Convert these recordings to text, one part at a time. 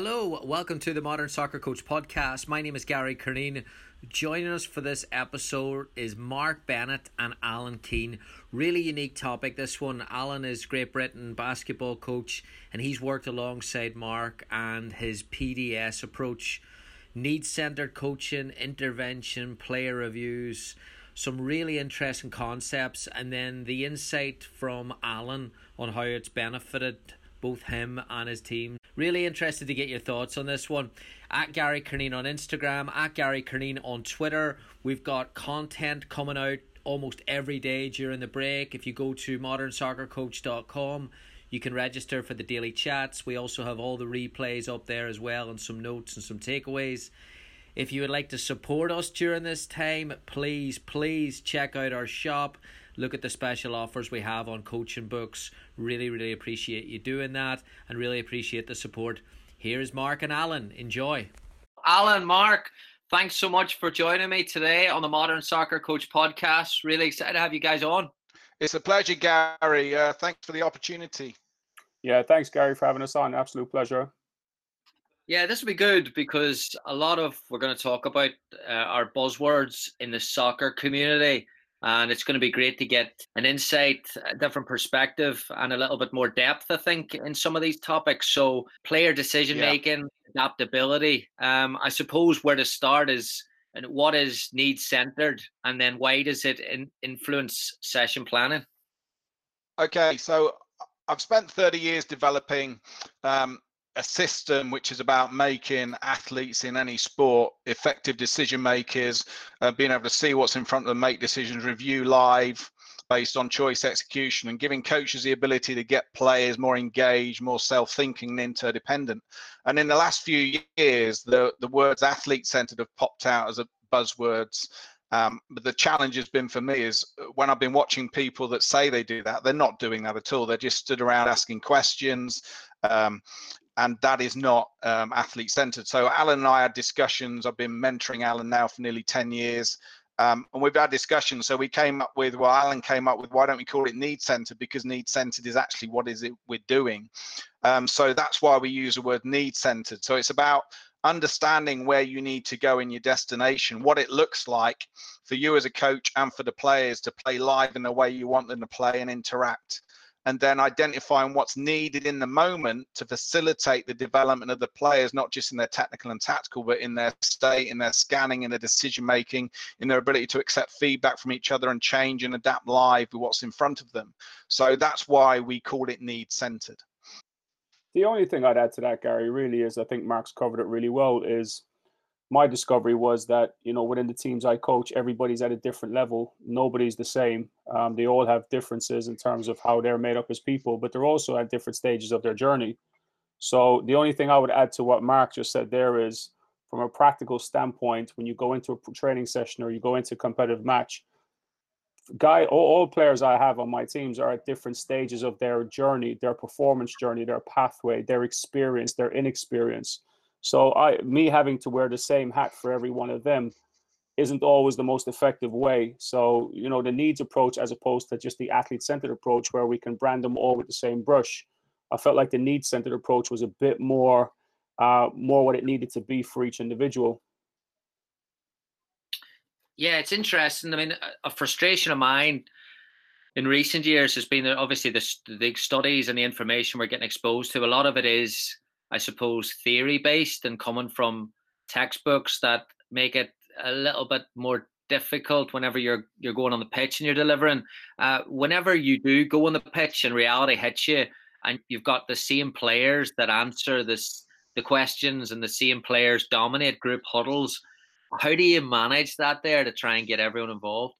Hello, welcome to the Modern Soccer Coach podcast. My name is Gary Curneen. Joining us for this episode is Mark Bennett and Alan Keane. Really unique topic. This one, Alan is Great Britain basketball coach, and he's worked alongside Mark and his PDS approach, needs centered coaching, intervention, player reviews, some really interesting concepts, and then the insight from Alan on how it's benefited both him and his team. Really interested to get your thoughts on this one. At Gary Curneen on Instagram, at Gary Curneen on Twitter. We've got content coming out almost every day during the break. If you go to modernsoccercoach.com, you can register for the daily chats. We also have all the replays up there as well, and some notes and some takeaways. If you would like to support us during this time, please, please check out our shop. Look at the special offers we have on coaching books. Really, really appreciate you doing that and really appreciate the support. Here's Mark and Alan. Enjoy. Alan, Mark, thanks so much for joining me today on the Modern Soccer Coach podcast. Really excited to have you guys on. It's a pleasure, Gary. Uh, thanks for the opportunity. Yeah, thanks, Gary, for having us on. Absolute pleasure. Yeah, this will be good because a lot of we're going to talk about uh, our buzzwords in the soccer community, and it's going to be great to get an insight, a different perspective, and a little bit more depth. I think in some of these topics. So, player decision making, adaptability. Um, I suppose where to start is and what is need centered, and then why does it in, influence session planning? Okay, so I've spent 30 years developing um, a system which is about making athletes in any sport effective decision makers, uh, being able to see what's in front of them, make decisions, review live based on choice execution, and giving coaches the ability to get players more engaged, more self-thinking and interdependent. And in the last few years, the the words athlete-centered have popped out as a buzzwords. Um, but the challenge has been for me is uh, when I've been watching people that say they do that, they're not doing that at all. They're just stood around asking questions. Um, and that is not um, athlete centered. So Alan and I had discussions. I've been mentoring Alan now for nearly 10 years. Um, and we've had discussions. So we came up with, well, Alan came up with, why don't we call it need centered? Because need centered is actually what is it we're doing. Um, so that's why we use the word need centered. So it's about understanding where you need to go in your destination, what it looks like for you as a coach and for the players to play live in the way you want them to play and interact and then identifying what's needed in the moment to facilitate the development of the players, not just in their technical and tactical, but in their state, in their scanning, in their decision making, in their ability to accept feedback from each other and change and adapt live with what's in front of them. So that's why we call it need centered. The only thing I'd add to that, Gary, really is I think Mark's covered it really well. Is my discovery was that you know within the teams I coach, everybody's at a different level. Nobody's the same. Um, they all have differences in terms of how they're made up as people, but they're also at different stages of their journey. So the only thing I would add to what Mark just said there is, from a practical standpoint, when you go into a training session or you go into a competitive match, guy all, all players I have on my teams are at different stages of their journey, their performance journey, their pathway, their experience, their inexperience. So I, me having to wear the same hat for every one of them, isn't always the most effective way. So you know the needs approach as opposed to just the athlete-centered approach, where we can brand them all with the same brush. I felt like the needs-centered approach was a bit more, uh, more what it needed to be for each individual. Yeah, it's interesting. I mean, a frustration of mine in recent years has been that obviously the, the studies and the information we're getting exposed to. A lot of it is I suppose, theory based and coming from textbooks that make it a little bit more difficult whenever you're you're going on the pitch and you're delivering. Uh, whenever you do go on the pitch and reality hits you, and you've got the same players that answer this the questions and the same players dominate group huddles. How do you manage that there to try and get everyone involved?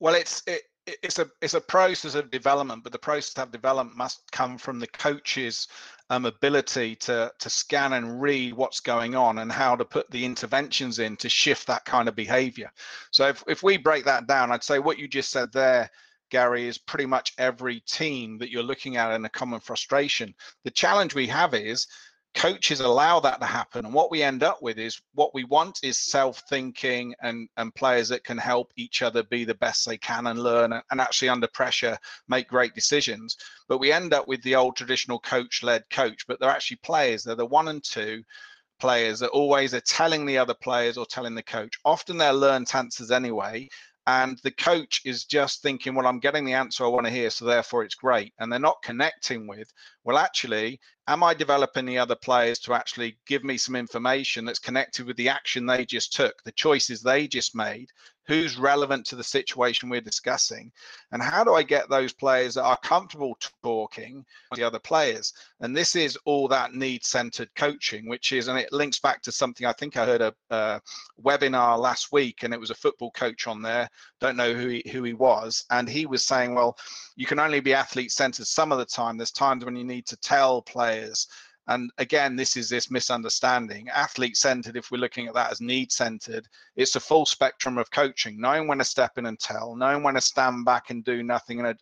Well, it's it, it's a it's a process of development, but the process of development must come from the coach's um, ability to to scan and read what's going on and how to put the interventions in to shift that kind of behavior. So if, if we break that down, I'd say what you just said there, Gary, is pretty much every team that you're looking at in a common frustration. The challenge we have is coaches allow that to happen and what we end up with is what we want is self-thinking and and players that can help each other be the best they can and learn and actually under pressure make great decisions. But we end up with the old traditional coach-led coach but they're actually players. They're the one and two players that always are telling the other players or telling the coach. Often they're learned answers anyway and the coach is just thinking well i'm getting the answer i want to hear so therefore it's great and they're not connecting with well actually am I developing the other players to actually give me some information that's connected with the action they just took, the choices they just made, who's relevant to the situation we're discussing, and how do I get those players that are comfortable talking to the other players? And this is all that need-centered coaching, which is, and it links back to something I think I heard a, webinar last week, and it was a football coach on there. Don't know who he, who he was, and he was saying, well, you can only be athlete-centered some of the time. There's times when you need to tell players. And again, this is this misunderstanding. Athlete centered, if we're looking at that as need centered, it's a full spectrum of coaching, knowing when to step in and tell, knowing when to stand back and do nothing in a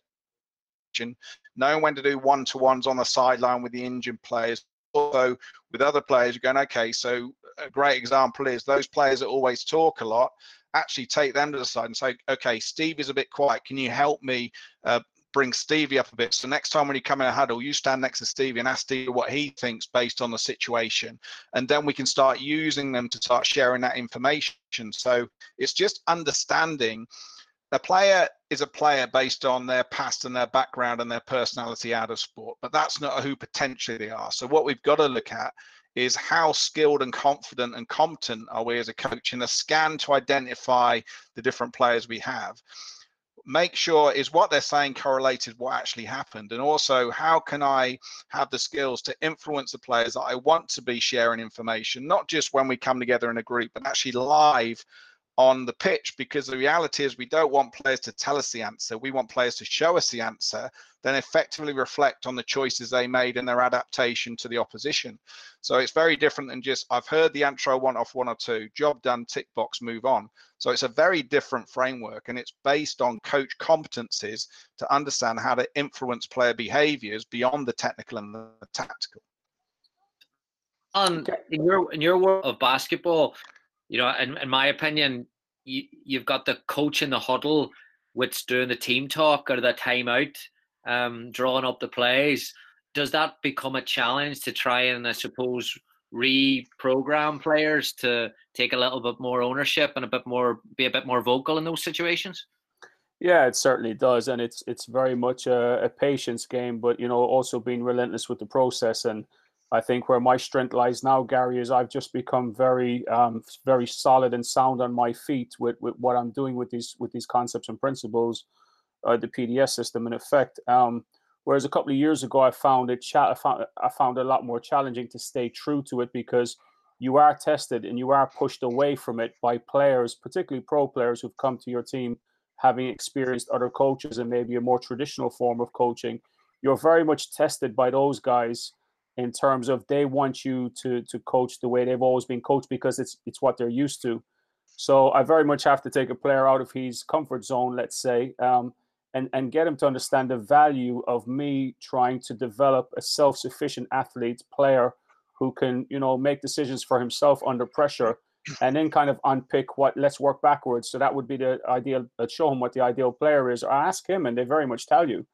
knowing when to do one to ones on the sideline with the injured players. Also, with other players, you're going, okay, so a great example is those players that always talk a lot actually take them to the side and say, okay, Steve is a bit quiet. Can you help me uh, bring Stevie up a bit. So next time when you come in a huddle, you stand next to Stevie and ask Stevie what he thinks based on the situation. And then we can start using them to start sharing that information. So it's just understanding a player is a player based on their past and their background and their personality out of sport, but that's not who potentially they are. So what we've got to look at is how skilled and confident and competent are we as a coach in a scan to identify the different players we have make sure is what they're saying correlated what actually happened. And also how can i have the skills to influence the players that i want to be sharing information not just when we come together in a group but actually live on the pitch because the reality is we don't want players to tell us the answer. We want players to show us the answer, then effectively reflect on the choices they made and their adaptation to the opposition. So it's very different than just, I've heard the answer I want off one or two, job done, tick box, move on. So it's a very different framework and it's based on coach competencies to understand how to influence player behaviors beyond the technical and the tactical. Um, on in your in your world of basketball, you know, in, in my opinion, you, you've got the coach in the huddle, which doing the team talk or the timeout, um, drawing up the plays. Does that become a challenge to try and, I suppose, reprogram players to take a little bit more ownership and a bit more, be a bit more vocal in those situations? Yeah, it certainly does, and it's it's very much a, a patience game, but you know, also being relentless with the process and I think where my strength lies now, Gary, is I've just become very, um, very solid and sound on my feet with, with what I'm doing with these with these concepts and principles, uh, the PDS system in effect. Um, whereas a couple of years ago, I found it cha- I found I found it a lot more challenging to stay true to it because you are tested and you are pushed away from it by players, particularly pro players who've come to your team having experienced other coaches and maybe a more traditional form of coaching. You're very much tested by those guys in terms of they want you to to coach the way they've always been coached because it's it's what they're used to. So I very much have to take a player out of his comfort zone, let's say, um, and and get him to understand the value of me trying to develop a self-sufficient athlete player who can you know make decisions for himself under pressure and then kind of unpick what let's work backwards. So that would be the ideal uh, show him what the ideal player is. Or ask him and they very much tell you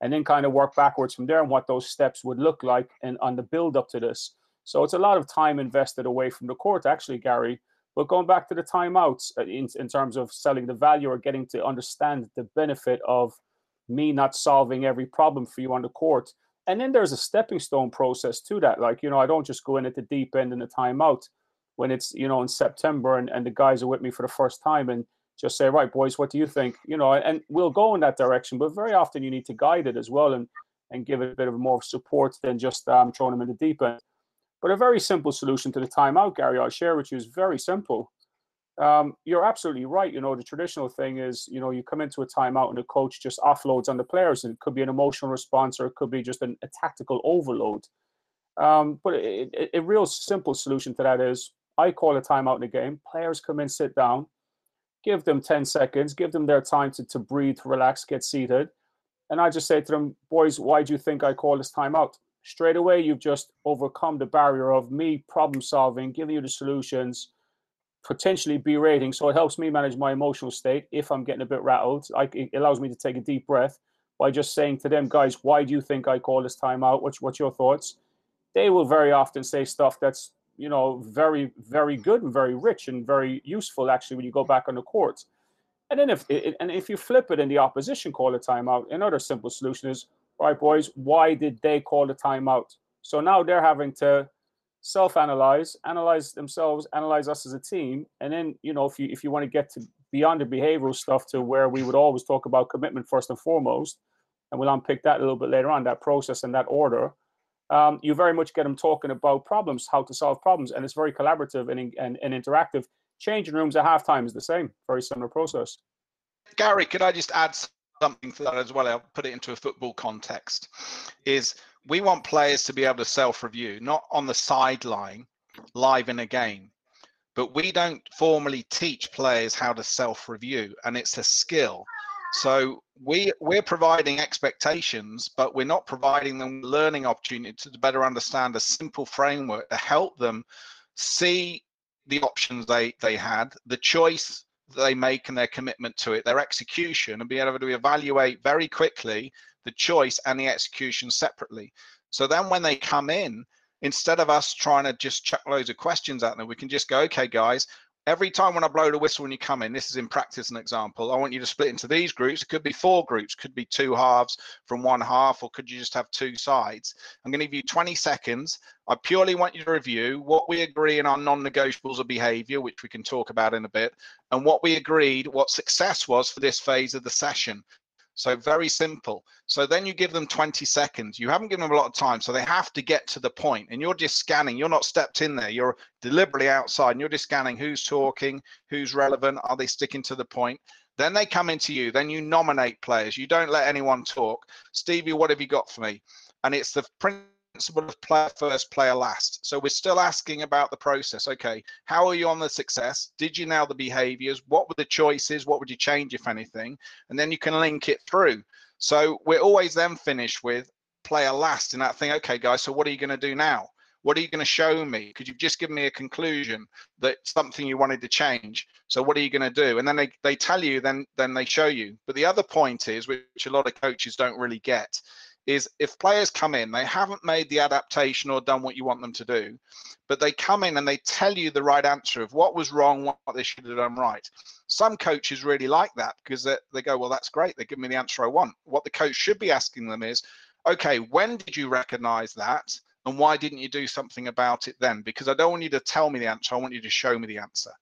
and then kind of work backwards from there and what those steps would look like and on the build up to this. So it's a lot of time invested away from the court, actually, Gary. But going back to the timeouts uh, in, in terms of selling the value or getting to understand the benefit of me not solving every problem for you on the court. And then there's a stepping stone process to that. Like, you know, I don't just go in at the deep end in the timeout when it's, you know, in September and, and the guys are with me for the first time and just say, right, boys, what do you think? You know, and we'll go in that direction. But very often you need to guide it as well and and give it a bit of more support than just um, throwing them in the deep end. But a very simple solution to the timeout, Gary, I'll share with you is very simple. Um, you're absolutely right. You know, the traditional thing is, you know, you come into a timeout and the coach just offloads on the players, and it could be an emotional response or it could be just an, a tactical overload. Um, but a, a real simple solution to that is I call a timeout in the game. Players come in, sit down, give them 10 seconds, give them their time to, to breathe, relax, get seated. And I just say to them, boys, why do you think I call this timeout? Straight away, you've just overcome the barrier of me problem solving, giving you the solutions, potentially berating. So it helps me manage my emotional state if I'm getting a bit rattled. I, it allows me to take a deep breath by just saying to them, guys, why do you think I call this timeout? What's, what's your thoughts? They will very often say stuff that's you know very very good and very rich and very useful actually when you go back on the court. And then if and if you flip it and the opposition call a timeout, another simple solution is, all right, boys, why did they call the timeout? So now they're having to self-analyze, analyze themselves, analyze us as a team, and then you know if you if you want to get to beyond the behavioral stuff to where we would always talk about commitment first and foremost, and we'll unpick that a little bit later on that process and that order. Um, you very much get them talking about problems, how to solve problems, and it's very collaborative and, and, and interactive. Changing rooms at halftime is the same, very similar process. Gary, could I just add something to that as well? I'll put it into a football context. Is we want players to be able to self-review, not on the sideline, live in a game. But we don't formally teach players how to self-review, and it's a skill. So we we're providing expectations, but we're not providing them learning opportunity to better understand a simple framework to help them see the options they they had, the choice they make and their commitment to it, their execution, and be able to evaluate very quickly the choice and the execution separately. So then when they come in, instead of us trying to just chuck loads of questions at them, we can just go, okay, guys, every time when I blow the whistle when you come in, this is in practice an example. I want you to split into these groups. It could be four groups, could be two halves from one half, or could you just have two sides? I'm going to give you 20 seconds. I purely want you to review what we agree in our non-negotiables of behavior, which we can talk about in a bit, and what we agreed what success was for this phase of the session. So very simple. So then you give them 20 seconds. You haven't given them a lot of time, so they have to get to the point. And you're just scanning. You're not stepped in there. You're deliberately outside, and you're just scanning who's talking, who's relevant, are they sticking to the point. Then they come into you. Then you nominate players. You don't let anyone talk. Stevie, what have you got for me? And it's the principle principle of player first, player last. So we're still asking about the process. Okay, how are you on the success? Did you nail the behaviors? What were the choices? What would you change, if anything? And then you can link it through. So we're always then finished with player last in that thing. Okay, guys, so what are you going to do now? What are you going to show me? Because you've just given me a conclusion that something you wanted to change. So what are you going to do? And then they, they tell you, then then they show you. But the other point is, which a lot of coaches don't really get, is if players come in, they haven't made the adaptation or done what you want them to do, but they come in and they tell you the right answer of what was wrong, what they should have done right. Some coaches really like that because they, they go, well, that's great. They give me the answer I want. What the coach should be asking them is, okay, when did you recognize that? And why didn't you do something about it then? Because I don't want you to tell me the answer. I want you to show me the answer.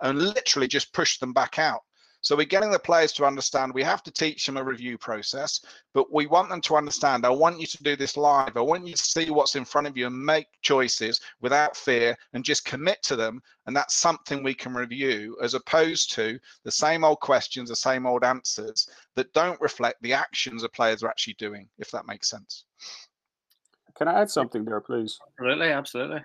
And literally just push them back out. So we're getting the players to understand we have to teach them a review process, but we want them to understand I want you to do this live. I want you to see what's in front of you and make choices without fear and just commit to them. And that's something we can review as opposed to the same old questions, the same old answers that don't reflect the actions the players are actually doing, if that makes sense. Can I add something there, please? Absolutely, absolutely.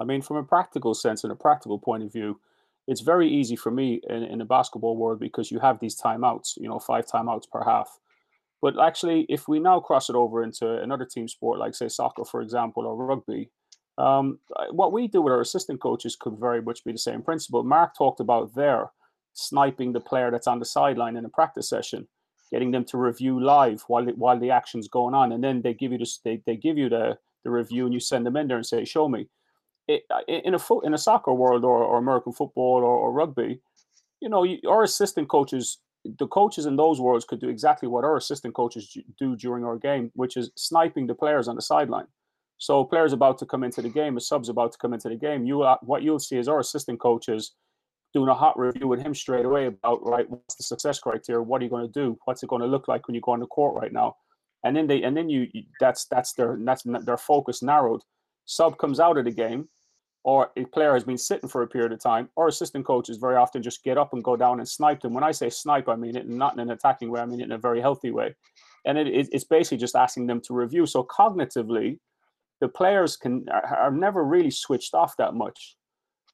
I mean, from a practical sense and a practical point of view, it's very easy for me in, in the basketball world because you have these timeouts, you know, five timeouts per half. But actually, if we now cross it over into another team sport, like say soccer, for example, or rugby, um, what we do with our assistant coaches could very much be the same principle. Mark talked about there sniping the player that's on the sideline in a practice session, getting them to review live while the, while the action's going on, and then they give you the they, they give you the the review and you send them in there and say, "Show me." It, in a foot in a soccer world or, or American football or, or rugby, you know, you, our assistant coaches, the coaches in those worlds could do exactly what our assistant coaches do during our game, which is sniping the players on the sideline. So players about to come into the game, a subs about to come into the game, you uh, what you'll see is our assistant coaches doing a hot review with him straight away about right what's the success criteria, what are you going to do, what's it going to look like when you go on the court right now, and then they and then you that's that's their that's their focus narrowed. Sub comes out of the game, or a player has been sitting for a period of time, or assistant coaches very often just get up and go down and snipe them. When I say snipe, I mean it not in an attacking way, I mean it in a very healthy way. And it, it's basically just asking them to review. So cognitively, the players can are, never really switched off that much.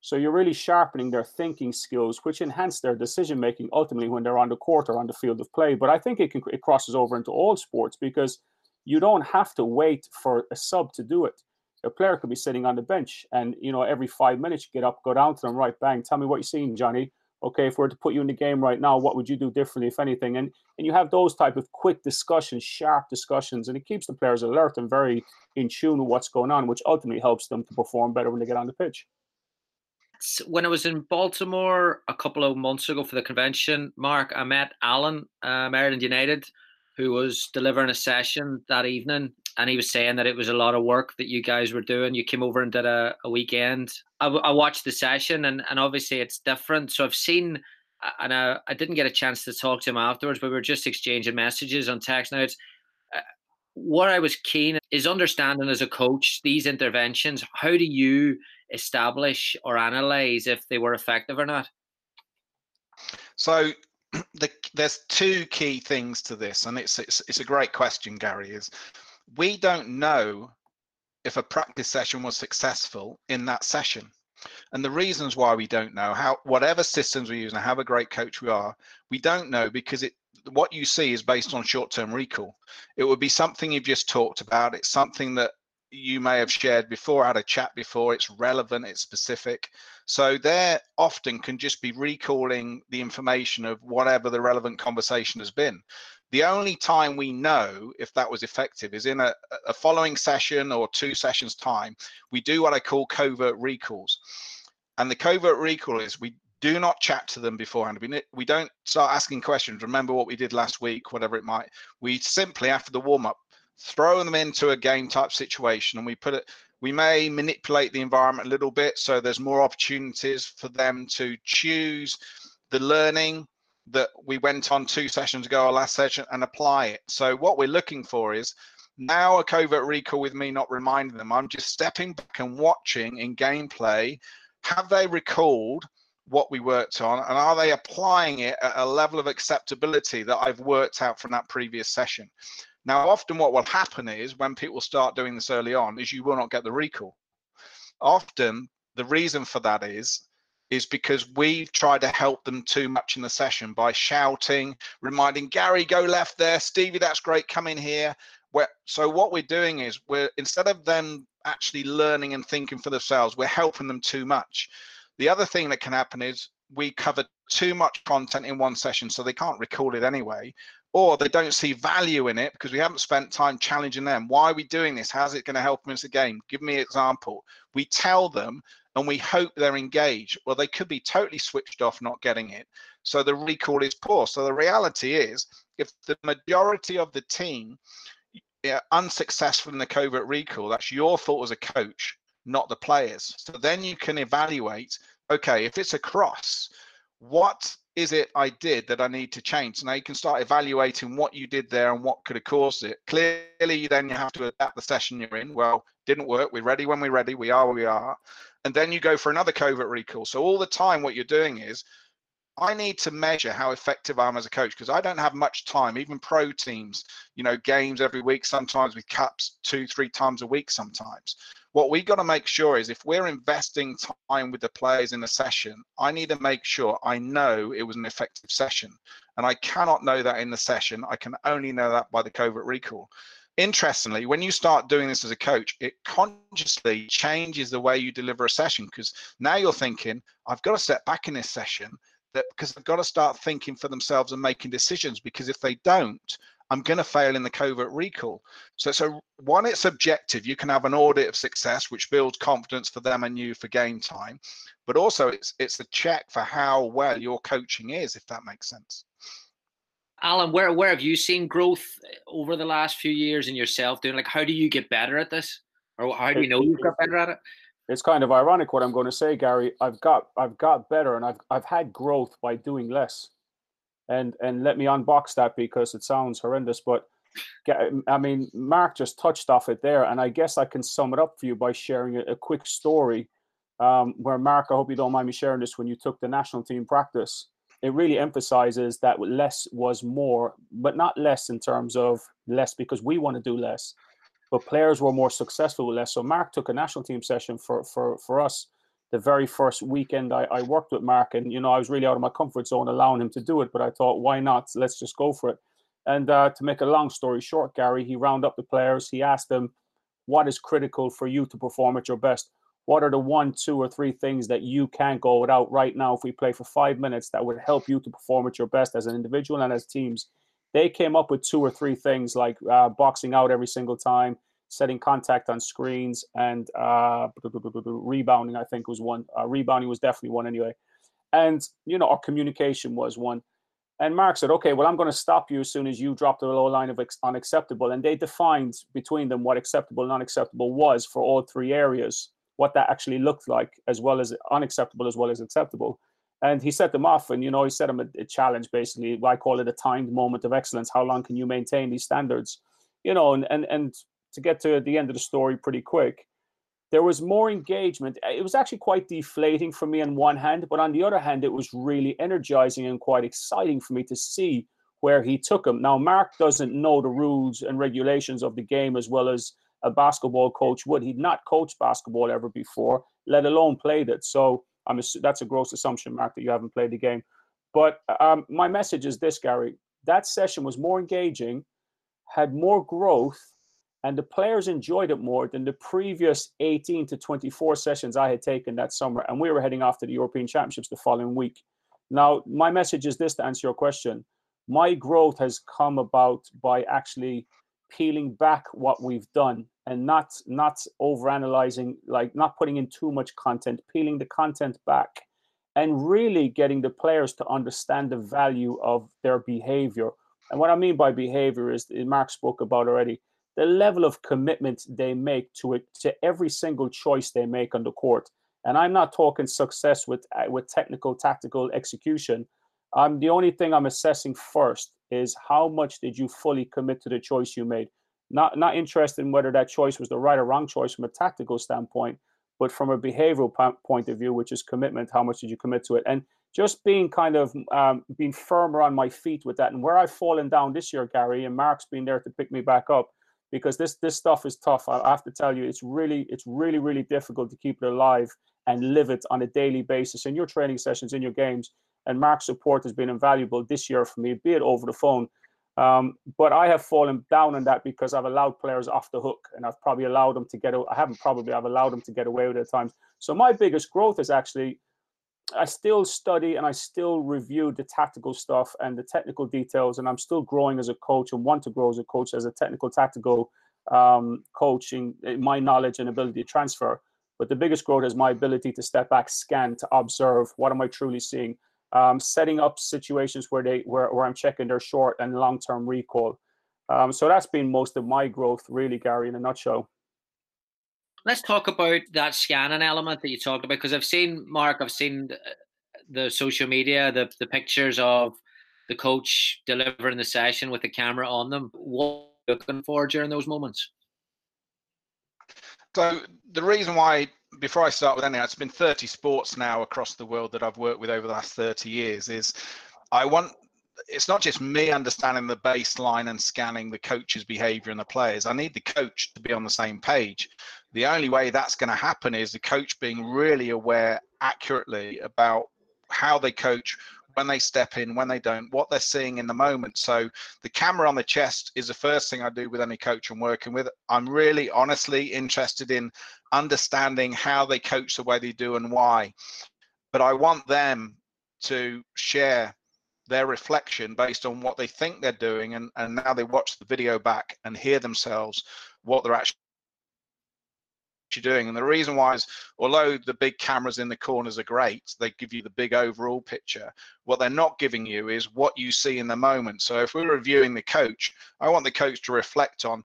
So you're really sharpening their thinking skills, which enhance their decision making ultimately when they're on the court or on the field of play. But I think it can it crosses over into all sports because you don't have to wait for a sub to do it. A player could be sitting on the bench, and you know every five minutes get up, go down to them, right, bang, tell me what you're seeing, Johnny. Okay, if we are to put you in the game right now, what would you do differently, if anything? And and you have those type of quick discussions, sharp discussions, and it keeps the players alert and very in tune with what's going on, which ultimately helps them to perform better when they get on the pitch when I was in Baltimore a couple of months ago for the convention, Mark, I met Alan, uh, Maryland United, who was delivering a session that evening. And he was saying that it was a lot of work that you guys were doing. You came over and did a, a weekend. I, I watched the session, and, and obviously it's different. So I've seen, and I, I didn't get a chance to talk to him afterwards, but we were just exchanging messages on text. Now, it's uh, what I was keen is understanding as a coach these interventions. How do you establish or analyze if they were effective or not? So the, there's two key things to this, and it's, it's it's a great question, Gary. Is we don't know if a practice session was successful in that session. And the reasons why we don't know how whatever systems we use and how a great coach we are, we don't know because it what you see is based on short-term recall. It would be something you've just talked about. It's something that you may have shared before, had a chat before. It's relevant, it's specific. So there often can just be recalling the information of whatever the relevant conversation has been. The only time we know if that was effective is in a, a following session or two sessions time. We do what I call covert recalls. And the covert recall is we do not chat to them beforehand. We, we don't start asking questions. Remember what we did last week, whatever it might. We simply, after the warm up, throw them into a game type situation and we put it we may manipulate the environment a little bit so there's more opportunities for them to choose the learning that we went on two sessions ago our last session and apply it so what we're looking for is now a covert recall with me not reminding them i'm just stepping back and watching in gameplay have they recalled what we worked on and are they applying it at a level of acceptability that i've worked out from that previous session now, often what will happen is when people start doing this early on is you will not get the recall. Often the reason for that is is because we try to help them too much in the session by shouting, reminding Gary, go left there, Stevie, that's great, come in here. So what we're doing is we're instead of them actually learning and thinking for themselves, we're helping them too much. The other thing that can happen is we cover too much content in one session, so they can't recall it anyway or they don't see value in it because we haven't spent time challenging them. Why are we doing this? How's it going to help them in the game? Give me an example. We tell them and we hope they're engaged. Well, they could be totally switched off, not getting it. So the recall is poor. So the reality is, if the majority of the team are unsuccessful in the covert recall, that's your fault as a coach, not the players. So then you can evaluate okay, if it's a cross, what is it I did that I need to change? So now you can start evaluating what you did there and what could have caused it. Clearly, then you have to adapt the session you're in. Well, didn't work. We're ready when we're ready. We are where we are. And then you go for another covert recall. So all the time, what you're doing is I need to measure how effective I am as a coach because I don't have much time. Even pro teams, you know, games every week, sometimes with cups two, three times a week, sometimes what we got to make sure is if we're investing time with the players in a session, I need to make sure I know it was an effective session. And I cannot know that in the session. I can only know that by the covert recall. Interestingly, when you start doing this as a coach, it consciously changes the way you deliver a session because now you're thinking, I've got to step back in this session that because they've got to start thinking for themselves and making decisions because if they don't I'm going to fail in the covert recall. So, so one, it's objective. You can have an audit of success, which builds confidence for them and you for game time, but also it's it's a check for how well your coaching is, if that makes sense. Alan, where where have you seen growth over the last few years in yourself doing? Like, how do you get better at this, or how do you know you've got better at it? It's kind of ironic what I'm going to say, Gary. I've got I've got better, and I've I've had growth by doing less and and let me unbox that because it sounds horrendous but i mean mark just touched off it there and i guess i can sum it up for you by sharing a, a quick story um, where Mark, I hope you don't mind me sharing this, when you took the national team practice, it really emphasizes that less was more, but not less in terms of less because we want to do less, but players were more successful with less. So Mark took a national team session for for for us the very first weekend I, I worked with Mark, and you know I was really out of my comfort zone allowing him to do it, but I thought why not? Let's just go for it. And uh, to make a long story short, Gary, he rounded up the players. He asked them, "What is critical for you to perform at your best?" What are the one, two, or three things that you can't go without right now if we play for five minutes that would help you to perform at your best as an individual and as teams? They came up with two or three things like uh, boxing out every single time, setting contact on screens, and uh, rebounding. I think was one. Uh, rebounding was definitely one anyway, and you know our communication was one. And Mark said, "Okay, well, I'm going to stop you as soon as you drop the low line of ex- unacceptable." And they defined between them what acceptable and unacceptable was for all three areas what that actually looked like, as well as unacceptable, as well as acceptable. And he set them off, and you know, he set them a, a challenge basically. I call it a timed moment of excellence. How long can you maintain these standards? You know, and and and to get to the end of the story pretty quick, there was more engagement. It was actually quite deflating for me on one hand, but on the other hand, it was really energizing and quite exciting for me to see where he took him. Now, Mark doesn't know the rules and regulations of the game as well as a basketball coach would. He'd not coached basketball ever before, let alone played it. So I'm that's a gross assumption, Mark, that you haven't played the game. But um, my message is this, Gary. That session was more engaging, had more growth, and the players enjoyed it more than the previous 18 to 24 sessions I had taken that summer. And we were heading off to the European Championships the following week. Now, my message is this to answer your question. My growth has come about by actually peeling back what we've done and not not over analyzing like not putting in too much content peeling the content back and really getting the players to understand the value of their behavior. And what i mean by behavior is mark spoke about already the level of commitment they make to it to every single choice they make on the court. And i'm not talking success with uh, with technical tactical execution um, the only thing i'm assessing first is how much did you fully commit to the choice you made? Not not interested in whether that choice was the right or wrong choice from a tactical standpoint, but from a behavioral point of view, which is commitment. How much did you commit to it? And just being kind of um, being firmer on my feet with that. And where I've fallen down this year, Gary, and Mark's been there to pick me back up because this this stuff is tough. I have to tell you, it's really it's really really difficult to keep it alive and live it on a daily basis in your training sessions, in your games and Mark's support has been invaluable this year for me, be it over the phone. Um, but I have fallen down on that because I've allowed players off the hook, and I've probably allowed them to get. I haven't probably. I've allowed them to get away with it at times. So my biggest growth is actually, I still study and I still review the tactical stuff and the technical details, and I'm still growing as a coach and want to grow as a coach as a technical tactical um, coaching my knowledge and ability to transfer. But the biggest growth is my ability to step back, scan, to observe. What am I truly seeing? Um, setting up situations where they where, where I'm checking their short and long term recall. Um, so that's been most of my growth, really, Gary, in a nutshell. Let's talk about that scanning element that you talked about because I've seen Mark, I've seen the social media, the the pictures of the coach delivering the session with the camera on them. What looking for during those moments? So the reason why before I start with anything, it's been 30 sports now across the world that I've worked with over the last 30 years. Is I want it's not just me understanding the baseline and scanning the coach's behavior and the players. I need the coach to be on the same page. The only way that's going to happen is the coach being really aware accurately about how they coach, when they step in, when they don't, what they're seeing in the moment. So the camera on the chest is the first thing I do with any coach I'm working with. I'm really honestly interested in understanding how they coach the way they do and why. But I want them to share their reflection based on what they think they're doing and, and now they watch the video back and hear themselves what they're actually doing. And the reason why is, although the big cameras in the corners are great, they give you the big overall picture. What they're not giving you is what you see in the moment. So if we're reviewing the coach, I want the coach to reflect on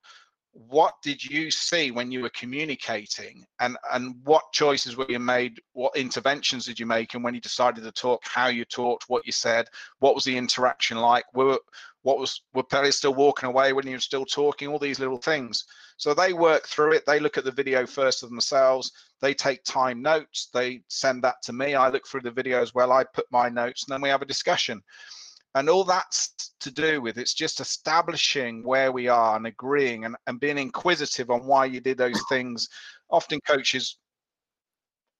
what did you see when you were communicating? And and what choices were you made? What interventions did you make? And when you decided to talk how you talked what you said what was the interaction like? Were what was were players still walking away when you were still talking? All these little things. So they work through it. They look at the video first of themselves. They take time notes. They send that to me. I look through the video as well. I put my notes. And then we have a discussion and all that's to do with it's just establishing where we are and agreeing and, and being inquisitive on why you did those things. Often coaches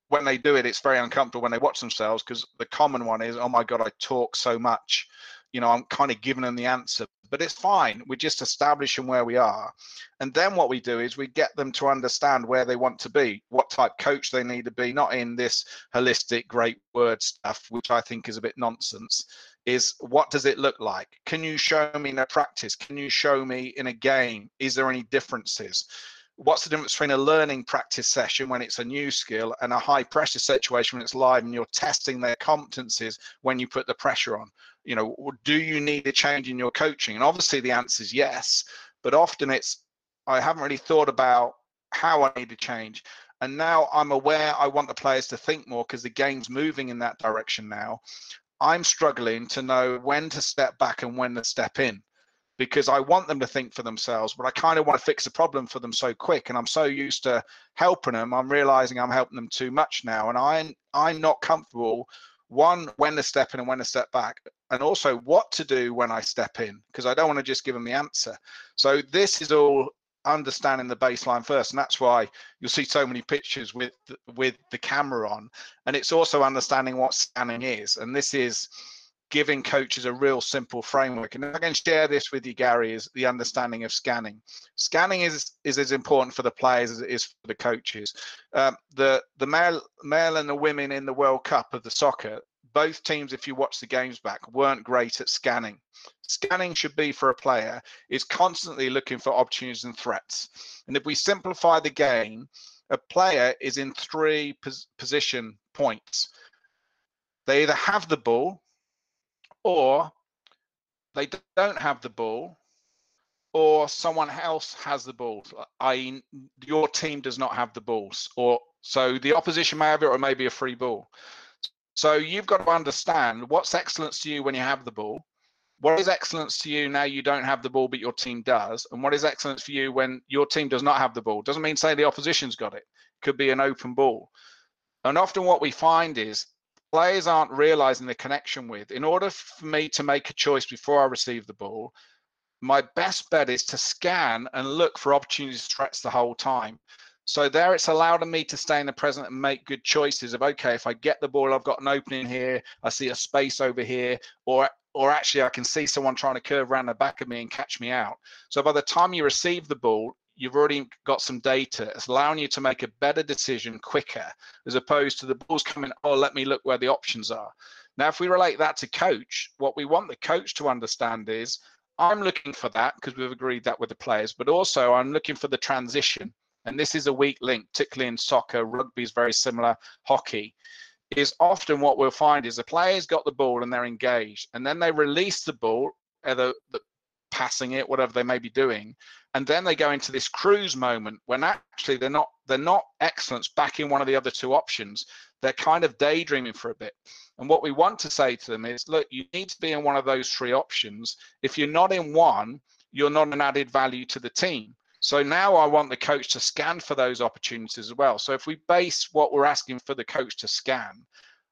when they do it it's very uncomfortable when they watch themselves because the common one is oh my god i talk so much. You know i'm kind of giving them the answer. But it's fine. We're just establishing where we are. And then what we do is we get them to understand where they want to be what type coach they need to be not in this holistic great word stuff which i think is a bit nonsense is what does it look like? Can you show me in a practice? Can you show me in a game? Is there any differences? What's the difference between a learning practice session when it's a new skill and a high pressure situation when it's live and you're testing their competencies when you put the pressure on? You know, do you need a change in your coaching? And obviously the answer is yes, but often it's I haven't really thought about how I need to change. And now I'm aware I want the players to think more because the game's moving in that direction now. I'm struggling to know when to step back and when to step in because I want them to think for themselves, but I kind of want to fix the problem for them so quick. And I'm so used to helping them, I'm realizing I'm helping them too much now. And I'm I'm not comfortable one when to step in and when to step back and also what to do when i step in because i don't want to just give them the answer so this is all understanding the baseline first and that's why you'll see so many pictures with with the camera on and it's also understanding what scanning is and this is giving coaches a real simple framework and i can share this with you gary is the understanding of scanning scanning is is as important for the players as it is for the coaches um, the the male male and the women in the world cup of the soccer both teams, if you watch the games back, weren't great at scanning. Scanning should be for a player is constantly looking for opportunities and threats. And if we simplify the game, a player is in three pos position points. They either have the ball or they don't have the ball or someone else has the ball, i.e., your team does not have the balls, or so the opposition may have it, or maybe a free ball. So you've got to understand what's excellence to you when you have the ball. What is excellence to you now you don't have the ball, but your team does? And what is excellence for you when your team does not have the ball? Doesn't mean say the opposition's got it. Could be an open ball. And often what we find is players aren't realizing the connection with. In order for me to make a choice before I receive the ball, my best bet is to scan and look for opportunities threats the whole time. So there it's allowed me to stay in the present and make good choices of okay, if I get the ball, I've got an opening here, I see a space over here, or or actually I can see someone trying to curve around the back of me and catch me out. So by the time you receive the ball, you've already got some data. It's allowing you to make a better decision quicker, as opposed to the ball's coming, oh, let me look where the options are. Now, if we relate that to coach, what we want the coach to understand is I'm looking for that because we've agreed that with the players, but also I'm looking for the transition and this is a weak link, particularly in soccer, rugby is very similar, hockey, is often what we'll find is the players got the ball and they're engaged, and then they release the ball, either the, passing it, whatever they may be doing, and then they go into this cruise moment when actually they're not they're not excellence back in one of the other two options. They're kind of daydreaming for a bit. And what we want to say to them is, look, you need to be in one of those three options. If you're not in one, you're not an added value to the team. So now I want the coach to scan for those opportunities as well. So if we base what we're asking for the coach to scan,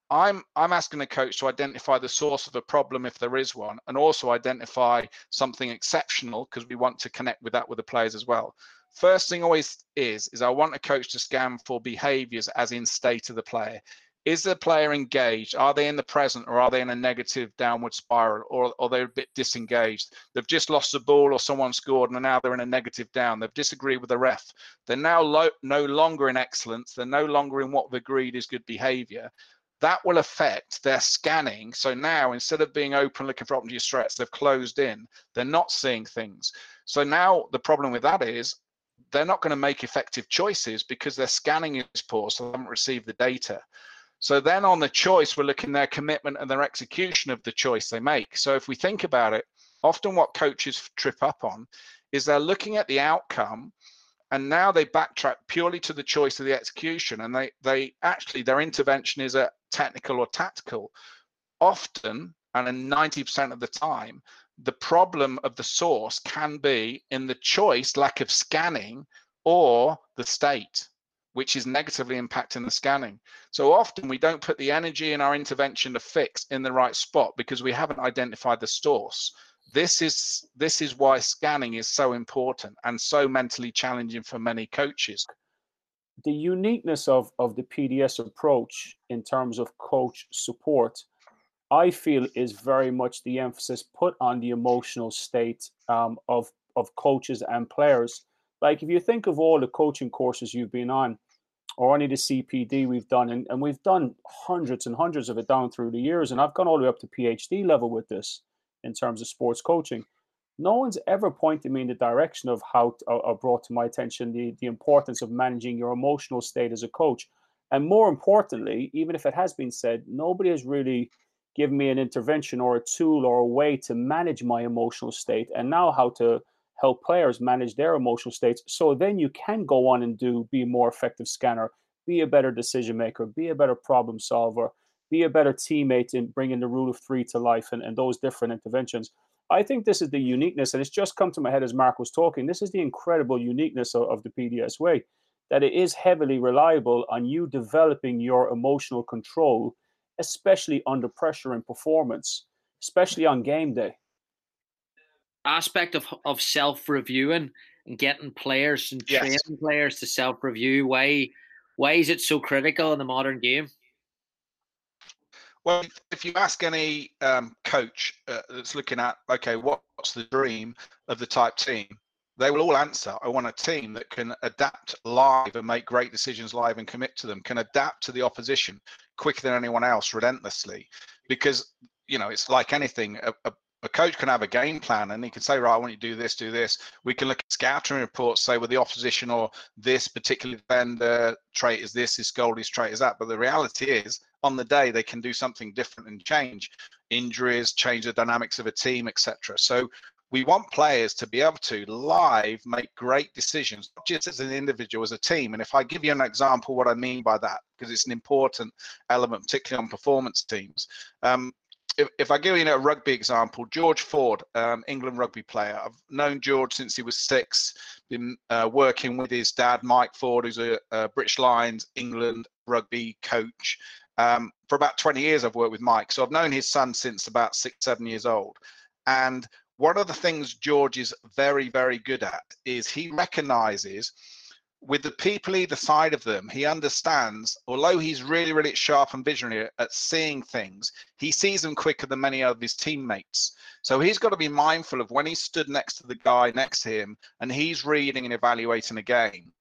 I'm I'm asking the coach to identify the source of a problem if there is one, and also identify something exceptional because we want to connect with that with the players as well. First thing always is is I want a coach to scan for behaviors as in state of the player is the player engaged? Are they in the present or are they in a negative downward spiral or are they a bit disengaged? They've just lost the ball or someone scored and now they're in a negative down. They've disagreed with the ref. They're now lo- no longer in excellence. They're no longer in what they've agreed is good behavior. That will affect their scanning. So now instead of being open looking for opportunity threats, they've closed in. They're not seeing things. So now the problem with that is they're not going to make effective choices because their scanning is poor, so they haven't received the data. So then on the choice, we're looking their commitment and their execution of the choice they make. So if we think about it, often what coaches trip up on is they're looking at the outcome and now they backtrack purely to the choice of the execution. And they they actually their intervention is a technical or tactical. Often and in 90% of the time the problem of the source can be in the choice lack of scanning or the state which is negatively impacting the scanning. So often we don't put the energy in our intervention to fix in the right spot because we haven't identified the source. This is this is why scanning is so important and so mentally challenging for many coaches. The uniqueness of of the pds approach in terms of coach support i feel is very much the emphasis put on the emotional state um, of of coaches and players like if you think of all the coaching courses you've been on or any of the cpd we've done and, and we've done hundreds and hundreds of it down through the years and i've gone all the way up to phd level with this in terms of sports coaching. No one's ever pointed me in the direction of how to, or brought to my attention the, the importance of managing your emotional state as a coach. And more importantly, even if it has been said, nobody has really given me an intervention or a tool or a way to manage my emotional state and now how to help players manage their emotional states. So then you can go on and do be a more effective scanner, be a better decision maker, be a better problem solver, be a better teammate in bringing the rule of three to life and, and those different interventions. I think this is the uniqueness, and it's just come to my head as Mark was talking. This is the incredible uniqueness of, of the PDS way that it is heavily reliable on you developing your emotional control, especially under pressure and performance, especially on game day. Aspect of, of self reviewing and getting players and yes. training players to self review. Why why is it so critical in the modern game? Well, if you ask any um, coach uh, that's looking at, okay, what's the dream of the type team? They will all answer, I want a team that can adapt live and make great decisions live and commit to them, can adapt to the opposition quicker than anyone else, relentlessly. Because, you know, it's like anything, a, a, a coach can have a game plan and he can say, right, I want you to do this, do this. We can look at scouting reports, say, with the opposition or this particular defender trait is this, this Goldie's trait is that. But the reality is, on the day they can do something different and change injuries, change the dynamics of a team, etc. So we want players to be able to live make great decisions, not just as an individual, as a team. And if I give you an example, what I mean by that, because it's an important element, particularly on performance teams. Um, if, if, I give you a rugby example, George Ford, um, England rugby player, I've known George since he was six, been uh, working with his dad, Mike Ford, who's a, a British Lions England rugby coach. Um, for about 20 years, I've worked with Mike. So I've known his son since about six, seven years old. And one of the things George is very, very good at is he recognizes with the people either side of them, he understands, although he's really, really sharp and visionary at seeing things, he sees them quicker than many of his teammates. So he's got to be mindful of when he stood next to the guy next to him and he's reading and evaluating a game.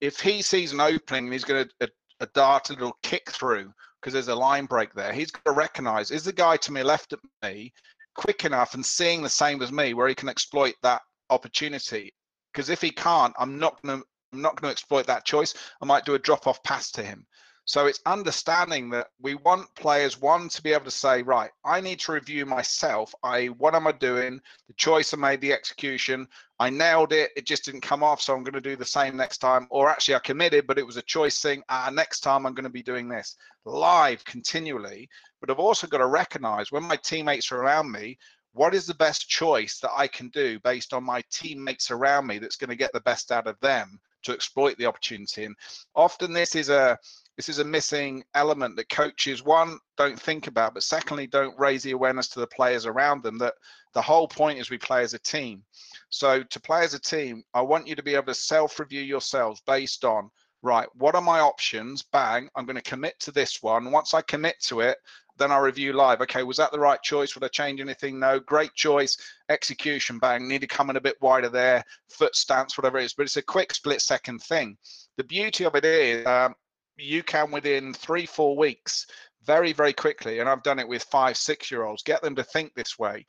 If he sees an opening and he's going to a dart a it'll kick through because there's a line break there. He's got to recognize is the guy to my left of me quick enough and seeing the same as me where he can exploit that opportunity. Because if he can't, I'm not going to I'm not going to exploit that choice. I might do a drop off pass to him. So it's understanding that we want players one to be able to say, right, I need to review myself. I what am I doing? The choice I made, the execution. I nailed it. It just didn't come off, so I'm going to do the same next time. Or actually, I committed, but it was a choice thing. Ah, next time I'm going to be doing this live continually. But I've also got to recognize when my teammates are around me, what is the best choice that I can do based on my teammates around me that's going to get the best out of them to exploit the opportunity. And often this is a this is a missing element that coaches one don't think about but secondly don't raise the awareness to the players around them that the whole point is we play as a team. So to play as a team i want you to be able to self review yourselves based on right what are my options? Bang i'm going to commit to this one. Once i commit to it then I review live. Okay, was that the right choice? Would I change anything? No. Great choice. Execution, bang. Need to come in a bit wider there. Foot stance, whatever it is. But it's a quick split second thing. The beauty of it is um, you can within three, four weeks, very, very quickly, and I've done it with five, six year olds, get them to think this way.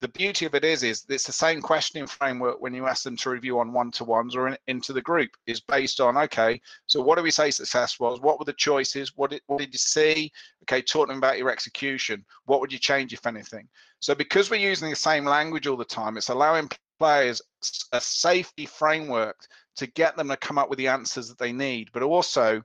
The beauty of it is, is it's the same questioning framework when you ask them to review on one-to-ones or in, into the group is based on, okay, so what do we say success was? What were the choices? What did, what did you see? Okay, talk them about your execution. What would you change, if anything? So because we're using the same language all the time, it's allowing players a safety framework to get them to come up with the answers that they need, but also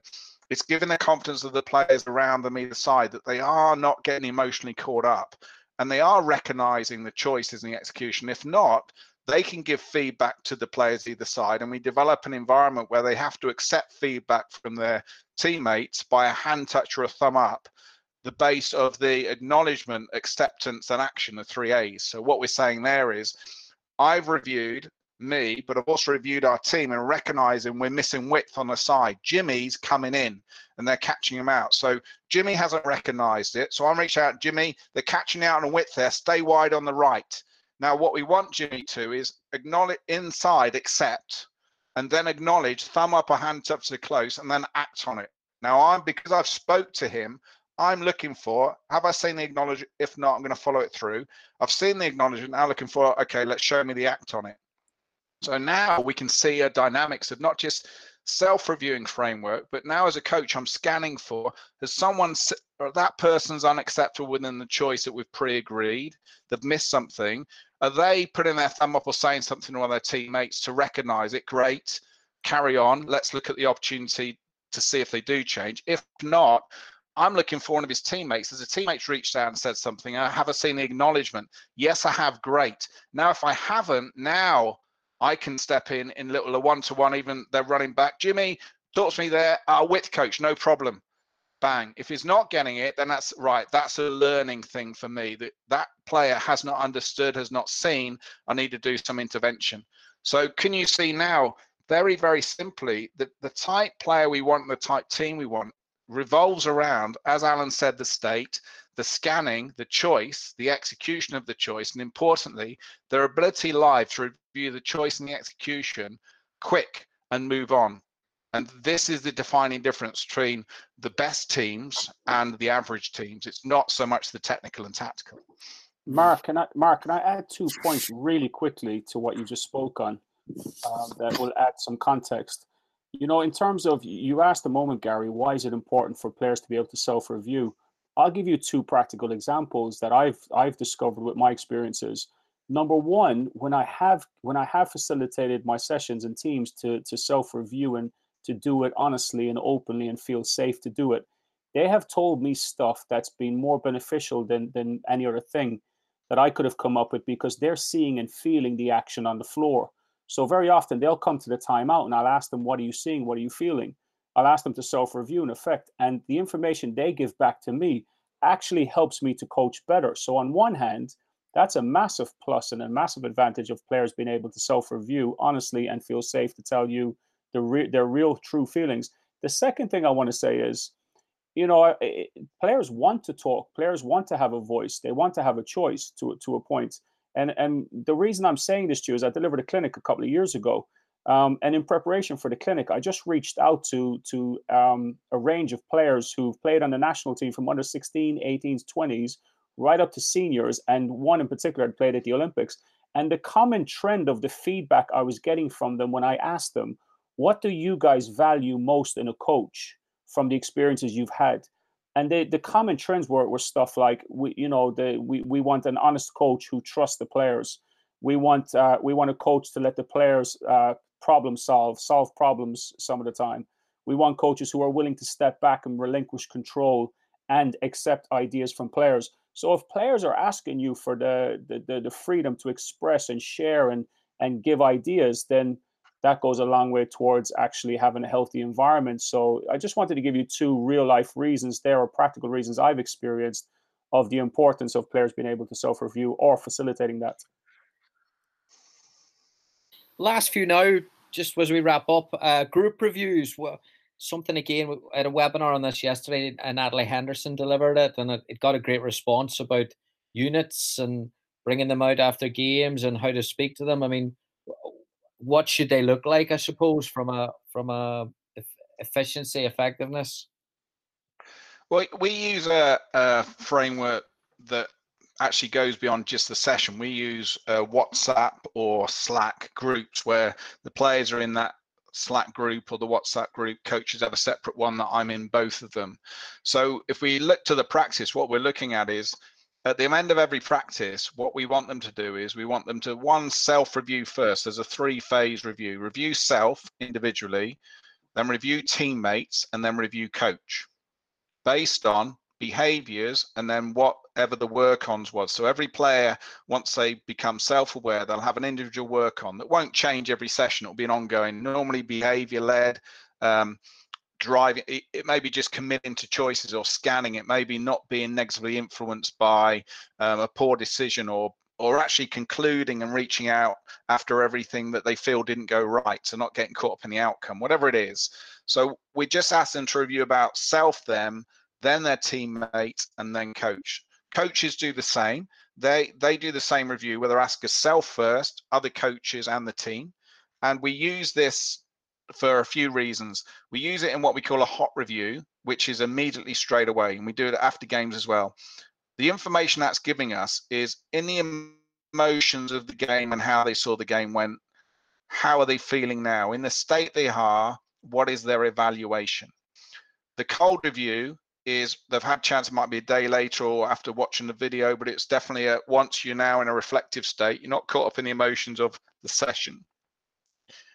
it's giving the confidence of the players around them either side that they are not getting emotionally caught up and they are recognizing the choices and the execution. If not, they can give feedback to the players either side, and we develop an environment where they have to accept feedback from their teammates by a hand touch or a thumb up, the base of the acknowledgement, acceptance, and action, the three A's. So, what we're saying there is, I've reviewed me, but I've also reviewed our team and recognizing we're missing width on the side. Jimmy's coming in and they're catching him out. So Jimmy hasn't recognized it. So I'm reaching out, Jimmy, they're catching out on width there. Stay wide on the right. Now, what we want Jimmy to is acknowledge inside, accept, and then acknowledge, thumb up or hand up to the close, and then act on it. Now, I'm because I've spoke to him. I'm looking for. Have I seen the acknowledge? If not, I'm going to follow it through. I've seen the acknowledgement. Now looking for. Okay, let's show me the act on it. So now we can see a dynamics of not just self-reviewing framework, but now as a coach, I'm scanning for has someone or that person's unacceptable within the choice that we've pre-agreed. They've missed something. Are they putting their thumb up or saying something to one of their teammates to recognize it? Great, carry on. Let's look at the opportunity to see if they do change. If not, I'm looking for one of his teammates. As a teammate's reached out and said something, I haven't seen the acknowledgement. Yes, I have. Great. Now, if I haven't, now I can step in in little a one to one, even they're running back. Jimmy, talk to me there. Our width coach, no problem. Bang. If he's not getting it, then that's right. That's a learning thing for me. That that player has not understood, has not seen. I need to do some intervention. So can you see now, very, very simply, that the type player we want, the type team we want, revolves around, as Alan said, the state, the scanning, the choice, the execution of the choice, and importantly, their ability live to review the choice and the execution quick and move on. And this is the defining difference between the best teams and the average teams. It's not so much the technical and tactical. Mark, can I, Mark, can I add two points really quickly to what you just spoke on um, that will add some context? You know, in terms of you asked a moment, Gary, why is it important for players to be able to self-review? I'll give you two practical examples that I've I've discovered with my experiences. Number one, when I have when I have facilitated my sessions and teams to to self-review and to do it honestly and openly and feel safe to do it, they have told me stuff that's been more beneficial than than any other thing that I could have come up with because they're seeing and feeling the action on the floor. So very often they'll come to the timeout and I'll ask them, "What are you seeing? What are you feeling?" I'll ask them to self review in effect. And the information they give back to me actually helps me to coach better. So, on one hand, that's a massive plus and a massive advantage of players being able to self review honestly and feel safe to tell you the re- their real true feelings. The second thing I want to say is, you know, it, players want to talk. Players want to have a voice. They want to have a choice to to a point. And and the reason I'm saying this to you is I delivered a clinic a couple of years ago, um, and in preparation for the clinic, I just reached out to to um, a range of players who've played on the national team from under 16, 18s, 20s, right up to seniors, and one in particular had played at the Olympics. And the common trend of the feedback I was getting from them when I asked them, "What do you guys value most in a coach from the experiences you've had?" And they, the common trends were, were stuff like we, you know, the, we we want an honest coach who trusts the players. We want uh, we want a coach to let the players uh, problem solve, solve problems some of the time. We want coaches who are willing to step back and relinquish control and accept ideas from players. So if players are asking you for the the, the, the freedom to express and share and and give ideas, then that goes a long way towards actually having a healthy environment. So I just wanted to give you two real life reasons. There are practical reasons I've experienced of the importance of players being able to self review or facilitating that. Last few now, just as we wrap up, uh, group reviews. Well, something again at a webinar on this yesterday, and Natalie Henderson delivered it, and it, it got a great response about units and bringing them out after games and how to speak to them. I mean, what should they look like? I suppose from a from a efficiency effectiveness. Well, we use a, a framework that actually goes beyond just the session. We use uh, WhatsApp or Slack groups where the players are in that Slack group or the WhatsApp group. Coaches have a separate one that I'm in both of them. So if we look to the practice, what we're looking at is at the end of every practice, what we want them to do is we want them to one self review first. There's a three phase review review self individually, then review teammates, and then review coach based on behaviors and then whatever the work ons was. So every player, once they become self aware, they'll have an individual work on that won't change every session. It'll be an ongoing, normally behavior led. Um, driving it, it, may be just committing to choices or scanning it maybe not being negatively influenced by um, a poor decision or or actually concluding and reaching out after everything that they feel didn't go right so not getting caught up in the outcome whatever it is so we just ask them to review about self them then their teammate and then coach coaches do the same they they do the same review where they ask us self first other coaches and the team and we use this for a few reasons. We use it in what we call a hot review, which is immediately straight away, and we do it after games as well. The information that's giving us is in the emotions of the game and how they saw the game went. How are they feeling now? In the state they are, what is their evaluation? The cold review is they've had chance it might be a day later or after watching the video but it's definitely a once you're now in a reflective state you're not caught up in the emotions of the session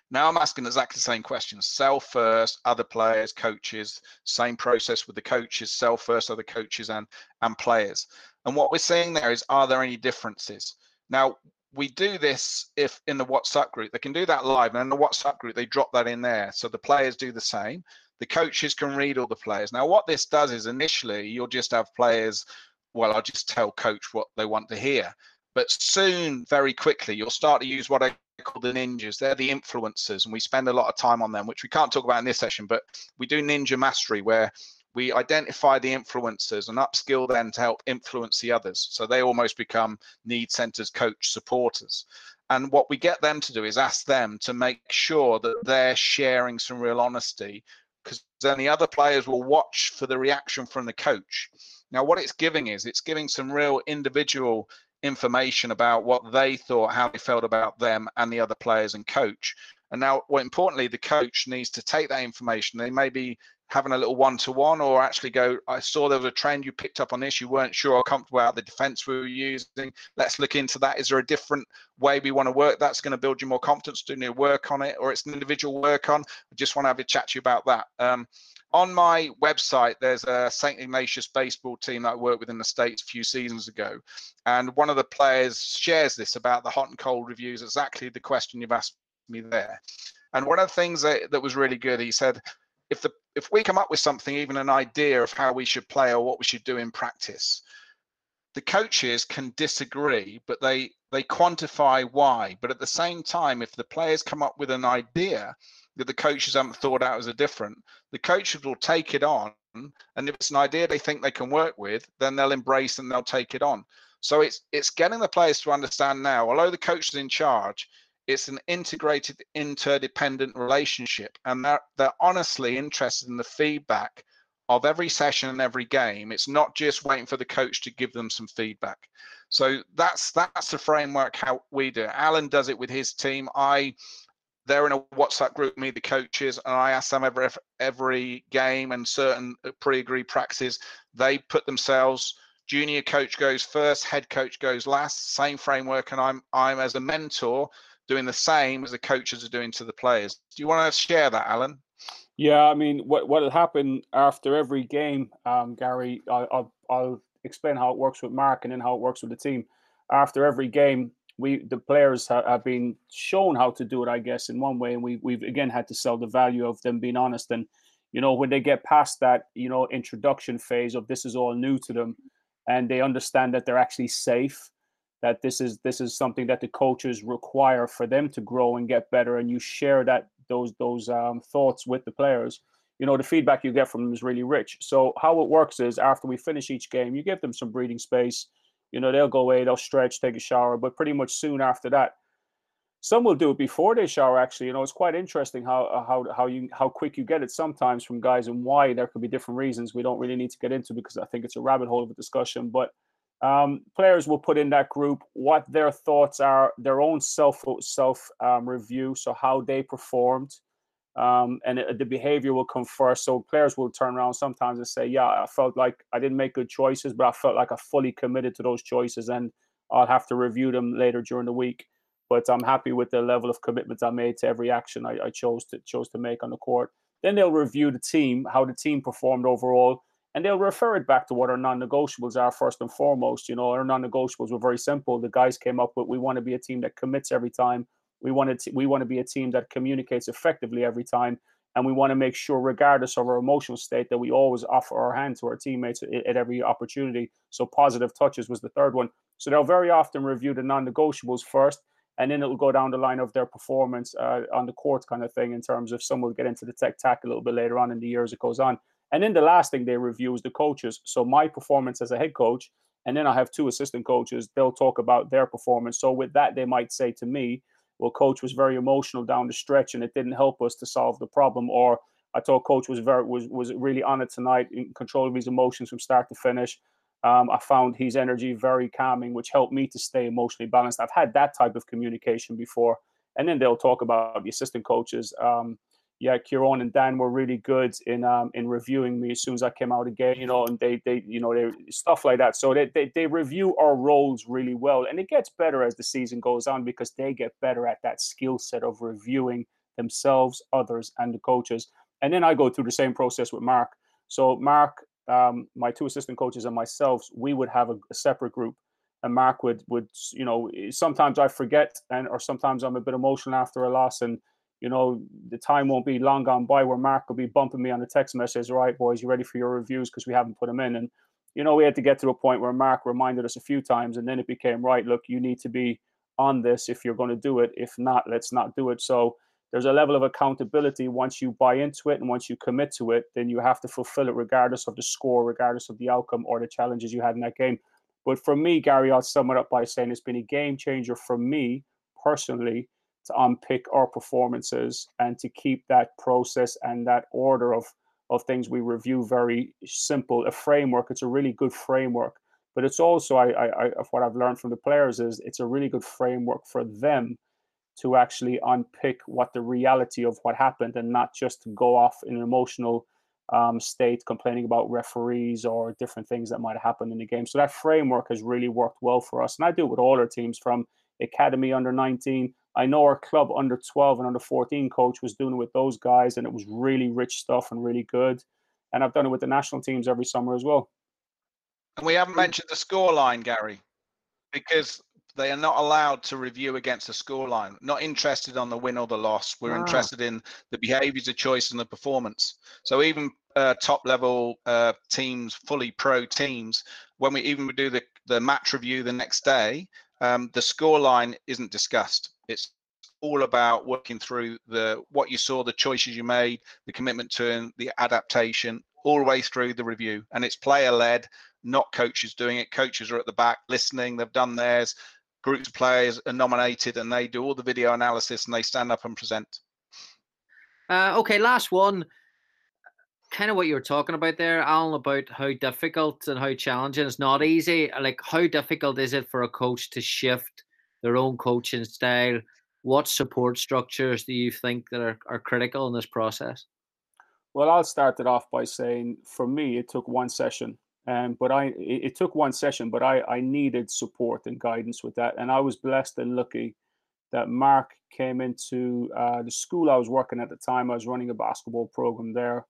now I'm asking exactly the same questions. Self first, other players, coaches, same process with the coaches, self first, other coaches and and players. And what we're seeing there is are there any differences? Now we do this if in the WhatsApp group, they can do that live. And in the WhatsApp group, they drop that in there. So the players do the same. The coaches can read all the players. Now, what this does is initially you'll just have players, well, I'll just tell coach what they want to hear. But soon, very quickly, you'll start to use what I call the ninjas. They're the influencers, and we spend a lot of time on them, which we can't talk about in this session, but we do ninja mastery where we identify the influencers and upskill them to help influence the others. So they almost become need centers, coach, supporters. And what we get them to do is ask them to make sure that they're sharing some real honesty then the other players will watch for the reaction from the coach. Now, what it's giving is it's giving some real individual information about what they thought, how they felt about them and the other players and coach. And now, well, importantly, the coach needs to take that information. They may be having a little one-to-one or actually go, I saw there was a trend you picked up on this, you weren't sure or comfortable about the defense we were using. Let's look into that. Is there a different way we want to work that's going to build you more confidence, doing your work on it, or it's an individual work on? I just want to have a chat to you about that. Um, on my website, there's a St. Ignatius baseball team that I worked with in the States a few seasons ago. And one of the players shares this about the hot and cold reviews, exactly the question you've asked me there. And one of the things that, that was really good, he said, if the if we come up with something, even an idea of how we should play or what we should do in practice, the coaches can disagree, but they they quantify why. But at the same time, if the players come up with an idea that the coaches haven't thought out as a different, the coaches will take it on. And if it's an idea they think they can work with, then they'll embrace and they'll take it on. So it's it's getting the players to understand now, although the coach is in charge, it's an integrated, interdependent relationship. And they're, they're honestly interested in the feedback of every session and every game. It's not just waiting for the coach to give them some feedback. So that's that's the framework how we do it. Alan does it with his team. I they're in a WhatsApp group, me, the coaches, and I ask them every every game and certain uh, pre-agreed practices. They put themselves. Junior coach goes first, head coach goes last. Same framework, and I'm I'm as a mentor doing the same as the coaches are doing to the players. Do you want to share that, Alan? Yeah, I mean, what what happened after every game, um, Gary? I, I'll I'll explain how it works with Mark and then how it works with the team. After every game, we the players ha- have been shown how to do it, I guess, in one way, and we we've again had to sell the value of them being honest. And you know, when they get past that, you know, introduction phase of this is all new to them, and they understand that they're actually safe, that this is this is something that the coaches require for them to grow and get better, and you share that those those um, thoughts with the players. You know, the feedback you get from them is really rich. So how it works is after we finish each game, you give them some breathing space you know, they'll go away, they'll stretch, take a shower, but pretty much soon after that, some will do it before they shower. Actually, you know, it's quite interesting how uh, how how you how quick you get it sometimes from guys and why there could be different reasons. We don't really need to get into because I think it's a rabbit hole of a discussion. But um, players will put in that group what their thoughts are, their own self self um, review, so how they performed, Um, and it, the behavior will come first. So players will turn around sometimes and say, "Yeah, I felt like I didn't make good choices, but I felt like I fully committed to those choices, and I'll have to review them later during the week." But I'm happy with the level of commitment I made to every action I, I chose to chose to make on the court. Then they'll review the team, how the team performed overall, and they'll refer it back to what our non-negotiables are first and foremost. You know, our non-negotiables were very simple. The guys came up with we want to be a team that commits every time we want to we want to be a team that communicates effectively every time, and we want to make sure, regardless of our emotional state, that we always offer our hand to our teammates at, every opportunity. So positive touches was the third one. So they'll very often review the non-negotiables first, and then it'll go down the line of their performance uh, on the court, kind of thing. In terms of some will get into the tech tack a little bit later on in the year as it goes on. And then the last thing they review is the coaches. So my performance as a head coach, and then I have two assistant coaches. They'll talk about their performance. So with that, they might say to me, well, coach was very emotional down the stretch and it didn't help us to solve the problem. Or I thought coach was very was was really on it tonight, in control of his emotions from start to finish. Um, I found his energy very calming, which helped me to stay emotionally balanced. I've had that type of communication before, and then they'll talk about the assistant coaches. Um, yeah, Kieran and Dan were really good in um, in reviewing me as soon as I came out again, you know, and they they you know they stuff like that. So they, they they review our roles really well, and it gets better as the season goes on because they get better at that skill set of reviewing themselves, others, and the coaches. And then I go through the same process with Mark. So Mark, um, my two assistant coaches, and myself, we would have a, a separate group and Mark would would you know sometimes I forget and or sometimes I'm a bit emotional after a loss and you know, the time won't be long gone by where Mark will be bumping me on the text message, right, boys, you ready for your reviews because we haven't put them in. And, you know, we had to get to a point where Mark reminded us a few times and then it became, right, look, you need to be on this if you're going to do it. If not, let's not do it. So there's a level of accountability. Once you buy into it and once you commit to it, then you have to fulfill it regardless of the score, regardless of the outcome or the challenges you had in that game. But for me, Gary, I'll sum it up by saying it's been a game changer for me personally to unpick our performances and to keep that process and that order of of things we review very simple a framework. It's a really good framework but it's also I, I, I what i've learned from the players is it's a really good framework for them to actually unpick what the reality of what happened and not just go off in an emotional um, state complaining about referees or different things that might have happened in the game. So that framework has really worked well for us. And i do it with all our teams from academy under 19 I know our club under 12 and under 14 coach was doing it with those guys, and it was really rich stuff and really good. And I've done it with the national teams every summer as well. And we haven't mentioned the scoreline, Gary, because they are not allowed to review against the scoreline. Not interested on the win or the loss. We're ah. interested in the behaviours, the choice, and the performance. So even uh, top level uh, teams, fully pro teams, when we even do the the match review the next day, um, the scoreline isn't discussed. It's all about working through the what you saw, the choices you made, the commitment to the adaptation, all the way through the review. And it's player led, not coaches doing it. Coaches are at the back listening. They've done theirs. Groups of players are nominated, and they do all the video analysis, and they stand up and present. Uh, okay, last one. Kind of what you were talking about there, Alan, about how difficult and how challenging. It's not easy. Like, how difficult is it for a coach to shift their own coaching style. What support structures do you think that are, are critical in this process? Well, I'll start it off by saying for me, it took one session. Um, but I it, it took one session, but I, I needed support and guidance with that. And I was blessed and lucky that Mark came into uh, the school I was working at the time. I was running a basketball program there,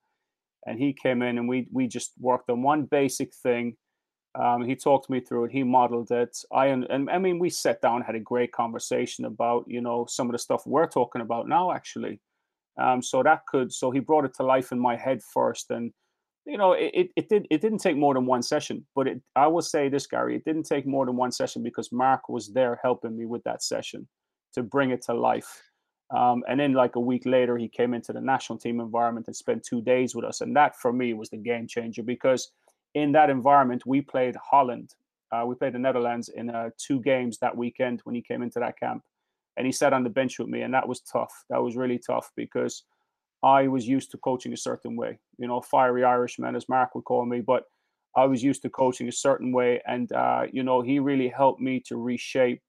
and he came in and we we just worked on one basic thing um, he talked me through it. He modeled it. I and, I mean, we sat down, had a great conversation about you know some of the stuff we're talking about now, actually. Um, so that could so he brought it to life in my head first, and you know it, it, it did it didn't take more than one session, but it I will say this, Gary, it didn't take more than one session because Mark was there helping me with that session to bring it to life. Um, and then like a week later, he came into the national team environment and spent two days with us, and that for me was the game changer because in that environment, we played Holland. Uh, we played the Netherlands in uh, two games that weekend when he came into that camp. And he sat on the bench with me, and that was tough. That was really tough because I was used to coaching a certain way, you know, fiery Irishman, as Mark would call me. But I was used to coaching a certain way. And, uh, you know, he really helped me to reshape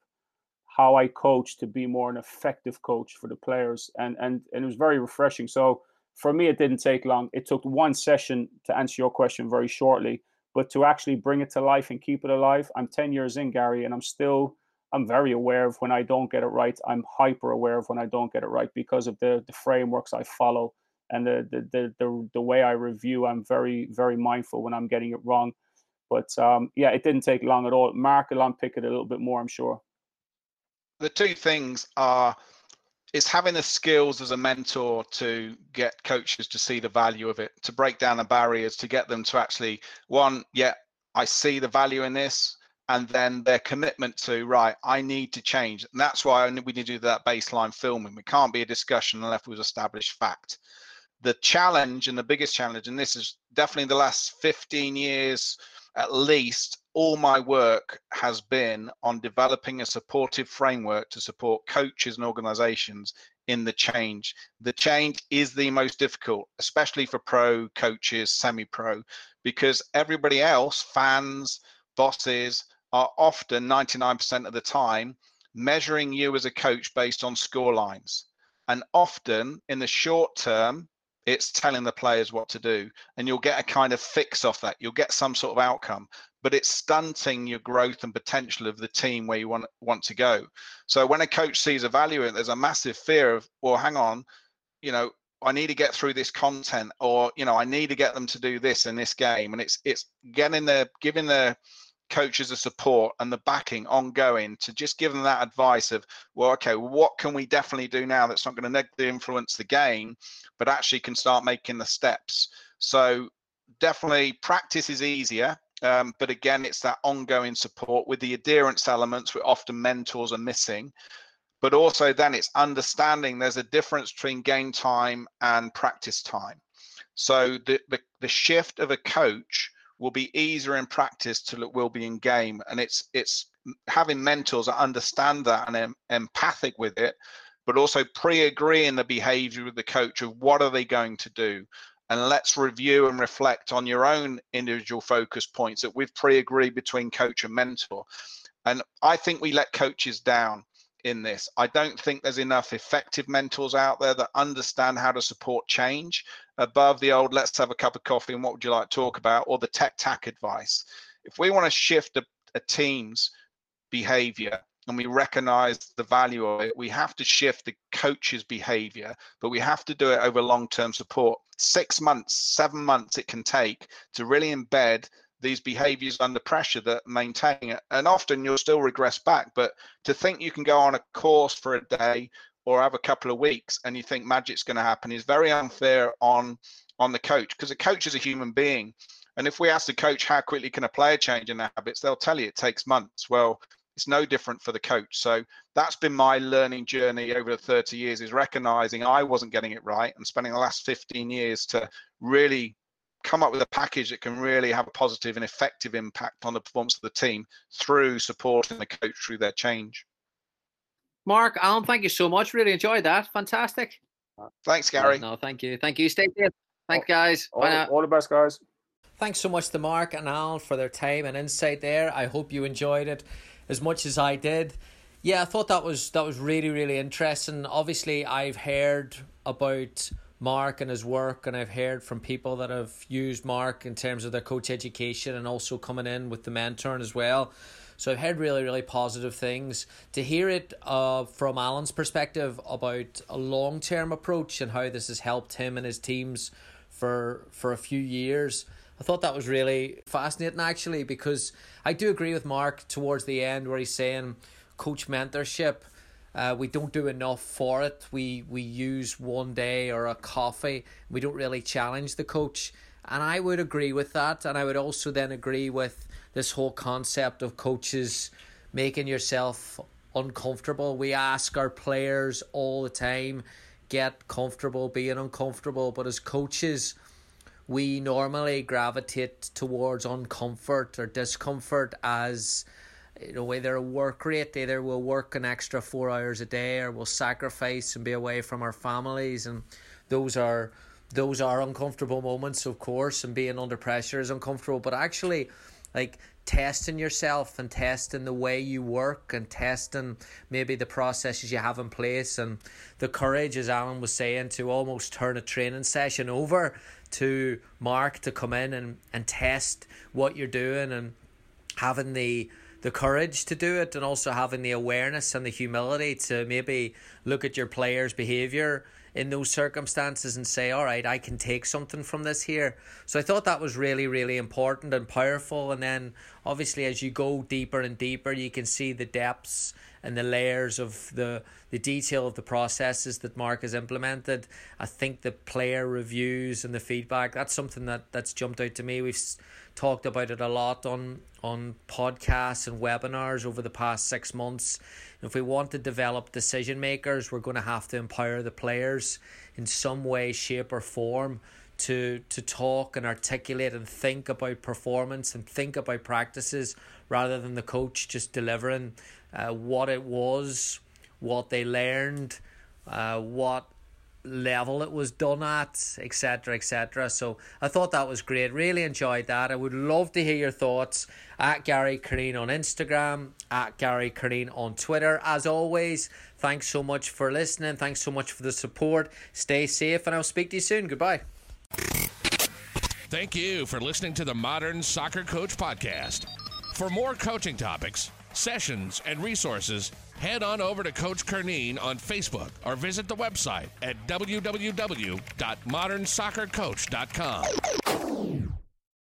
how I coach to be more an effective coach for the players, and and and it was very refreshing. So for me, it didn't take long. It took one session to answer your question very shortly, but to actually bring it to life and keep it alive. I'm ten years in, Gary, and I'm still I'm very aware of when I don't get it right. I'm hyper aware of when I don't get it right because of the the frameworks I follow and the the the the, the way I review. I'm very very mindful when I'm getting it wrong. But um, yeah, it didn't take long at all. Mark will unpick it a little bit more, I'm sure. The two things are is having the skills as a mentor to get coaches to see the value of it, to break down the barriers, to get them to actually one, yeah, I see the value in this, and then their commitment to right, I need to change, and that's why we need to do that baseline filming. We can't be a discussion unless we've established fact. The challenge and the biggest challenge, and this is definitely the last 15 years at least all my work has been on developing a supportive framework to support coaches and organizations in the change. The change is the most difficult, especially for pro coaches, semi pro, because everybody else, fans, bosses, are often 99% of the time measuring you as a coach based on score lines. And often in the short term, it's telling the players what to do and you'll get a kind of fix off that. You'll get some sort of outcome but it's stunting your growth and potential of the team where you want want to go. So when a coach sees a value in there's a massive fear of well hang on you know I need to get through this content or you know I need to get them to do this in this game and it's it's getting the giving the coaches the support and the backing ongoing to just give them that advice of well okay what can we definitely do now that's not going to negatively influence the game but actually can start making the steps? So definitely practice is easier um, but again it's that ongoing support with the adherence elements where often mentors are missing. But also then it's understanding there's a difference between game time and practice time. So the, the, the shift of a coach will be easier in practice till it will be in game. And it's it's having mentors that understand that and em- empathic with it but also pre-agreeing the behavior with the coach of what are they going to do? And let's review and reflect on your own individual focus points that we've pre-agreed between coach and mentor. And i think we let coaches down in this. I don't think there's enough effective mentors out there that understand how to support change above the old let's have a cup of coffee and what would you like to talk about or the tech tack advice. If we want to shift a, a team's behavior and we recognize the value of it, we have to shift the coach's behavior, but we have to do it over long term support. Six months, seven months it can take to really embed these behaviors under pressure that maintain it. And often you'll still regress back. But to think you can go on a course for a day or have a couple of weeks and you think magic's going to happen is very unfair on on the coach because a coach is a human being. And if we ask the coach how quickly can a player change in their habits, they'll tell you it takes months. Well, it's no different for the coach. So that's been my learning journey over the 30 years is recognizing I wasn't getting it right and spending the last 15 years to really come up with a package that can really have a positive and effective impact on the performance of the team through supporting the coach through their change. Mark, Alan, thank you so much. Really enjoyed that. Fantastic. Thanks, Gary. No, thank you. Thank you. Stay safe. Thanks, guys. All, all the best, guys. Thanks so much to Mark and Al for their time and insight there. I hope you enjoyed it as much as I did. Yeah, I thought that was that was really really interesting. Obviously, I've heard about Mark and his work, and I've heard from people that have used Mark in terms of their coach education and also coming in with the mentoring as well. So I've heard really, really positive things. To hear it uh, from Alan's perspective about a long term approach and how this has helped him and his teams for for a few years, I thought that was really fascinating actually because I do agree with Mark towards the end where he's saying coach mentorship uh, we don't do enough for it. We we use one day or a coffee. We don't really challenge the coach. And I would agree with that. And I would also then agree with this whole concept of coaches making yourself uncomfortable. We ask our players all the time, get comfortable being uncomfortable. But as coaches, we normally gravitate towards uncomfort or discomfort as you know, either a work rate, either we'll work an extra four hours a day or we'll sacrifice and be away from our families. And those are those are uncomfortable moments of course and being under pressure is uncomfortable. But actually like testing yourself and testing the way you work and testing maybe the processes you have in place. And the courage as Alan was saying to almost turn a training session over to Mark to come in and, and test what you're doing and having the the courage to do it and also having the awareness and the humility to maybe look at your players' behavior in those circumstances and say, all right, I can take something from this here. So I thought that was really, really important and powerful. And then obviously, as you go deeper and deeper, you can see the depths and the layers of the the detail of the processes that Mark has implemented. I think the player reviews and the feedback that's something that that's jumped out to me. We've talked about it a lot on on podcasts and webinars over the past six months. If we want to develop decision makers, we're going to have to empower the players in some way, shape, or form to to talk and articulate and think about performance and think about practices rather than the coach just delivering uh, what it was, what they learned, uh, what level it was done at, etc., etc. So I thought that was great. Really enjoyed that. I would love to hear your thoughts at Gary Curneen on Instagram, at Gary Curneen on Twitter. As always, thanks so much for listening. Thanks so much for the support. Stay safe, and I'll speak to you soon. Goodbye. Thank you for listening to the Modern Soccer Coach Podcast. For more coaching topics, sessions, and resources, head on over to Coach Curneen on Facebook or visit the website at www.modernsoccercoach.com.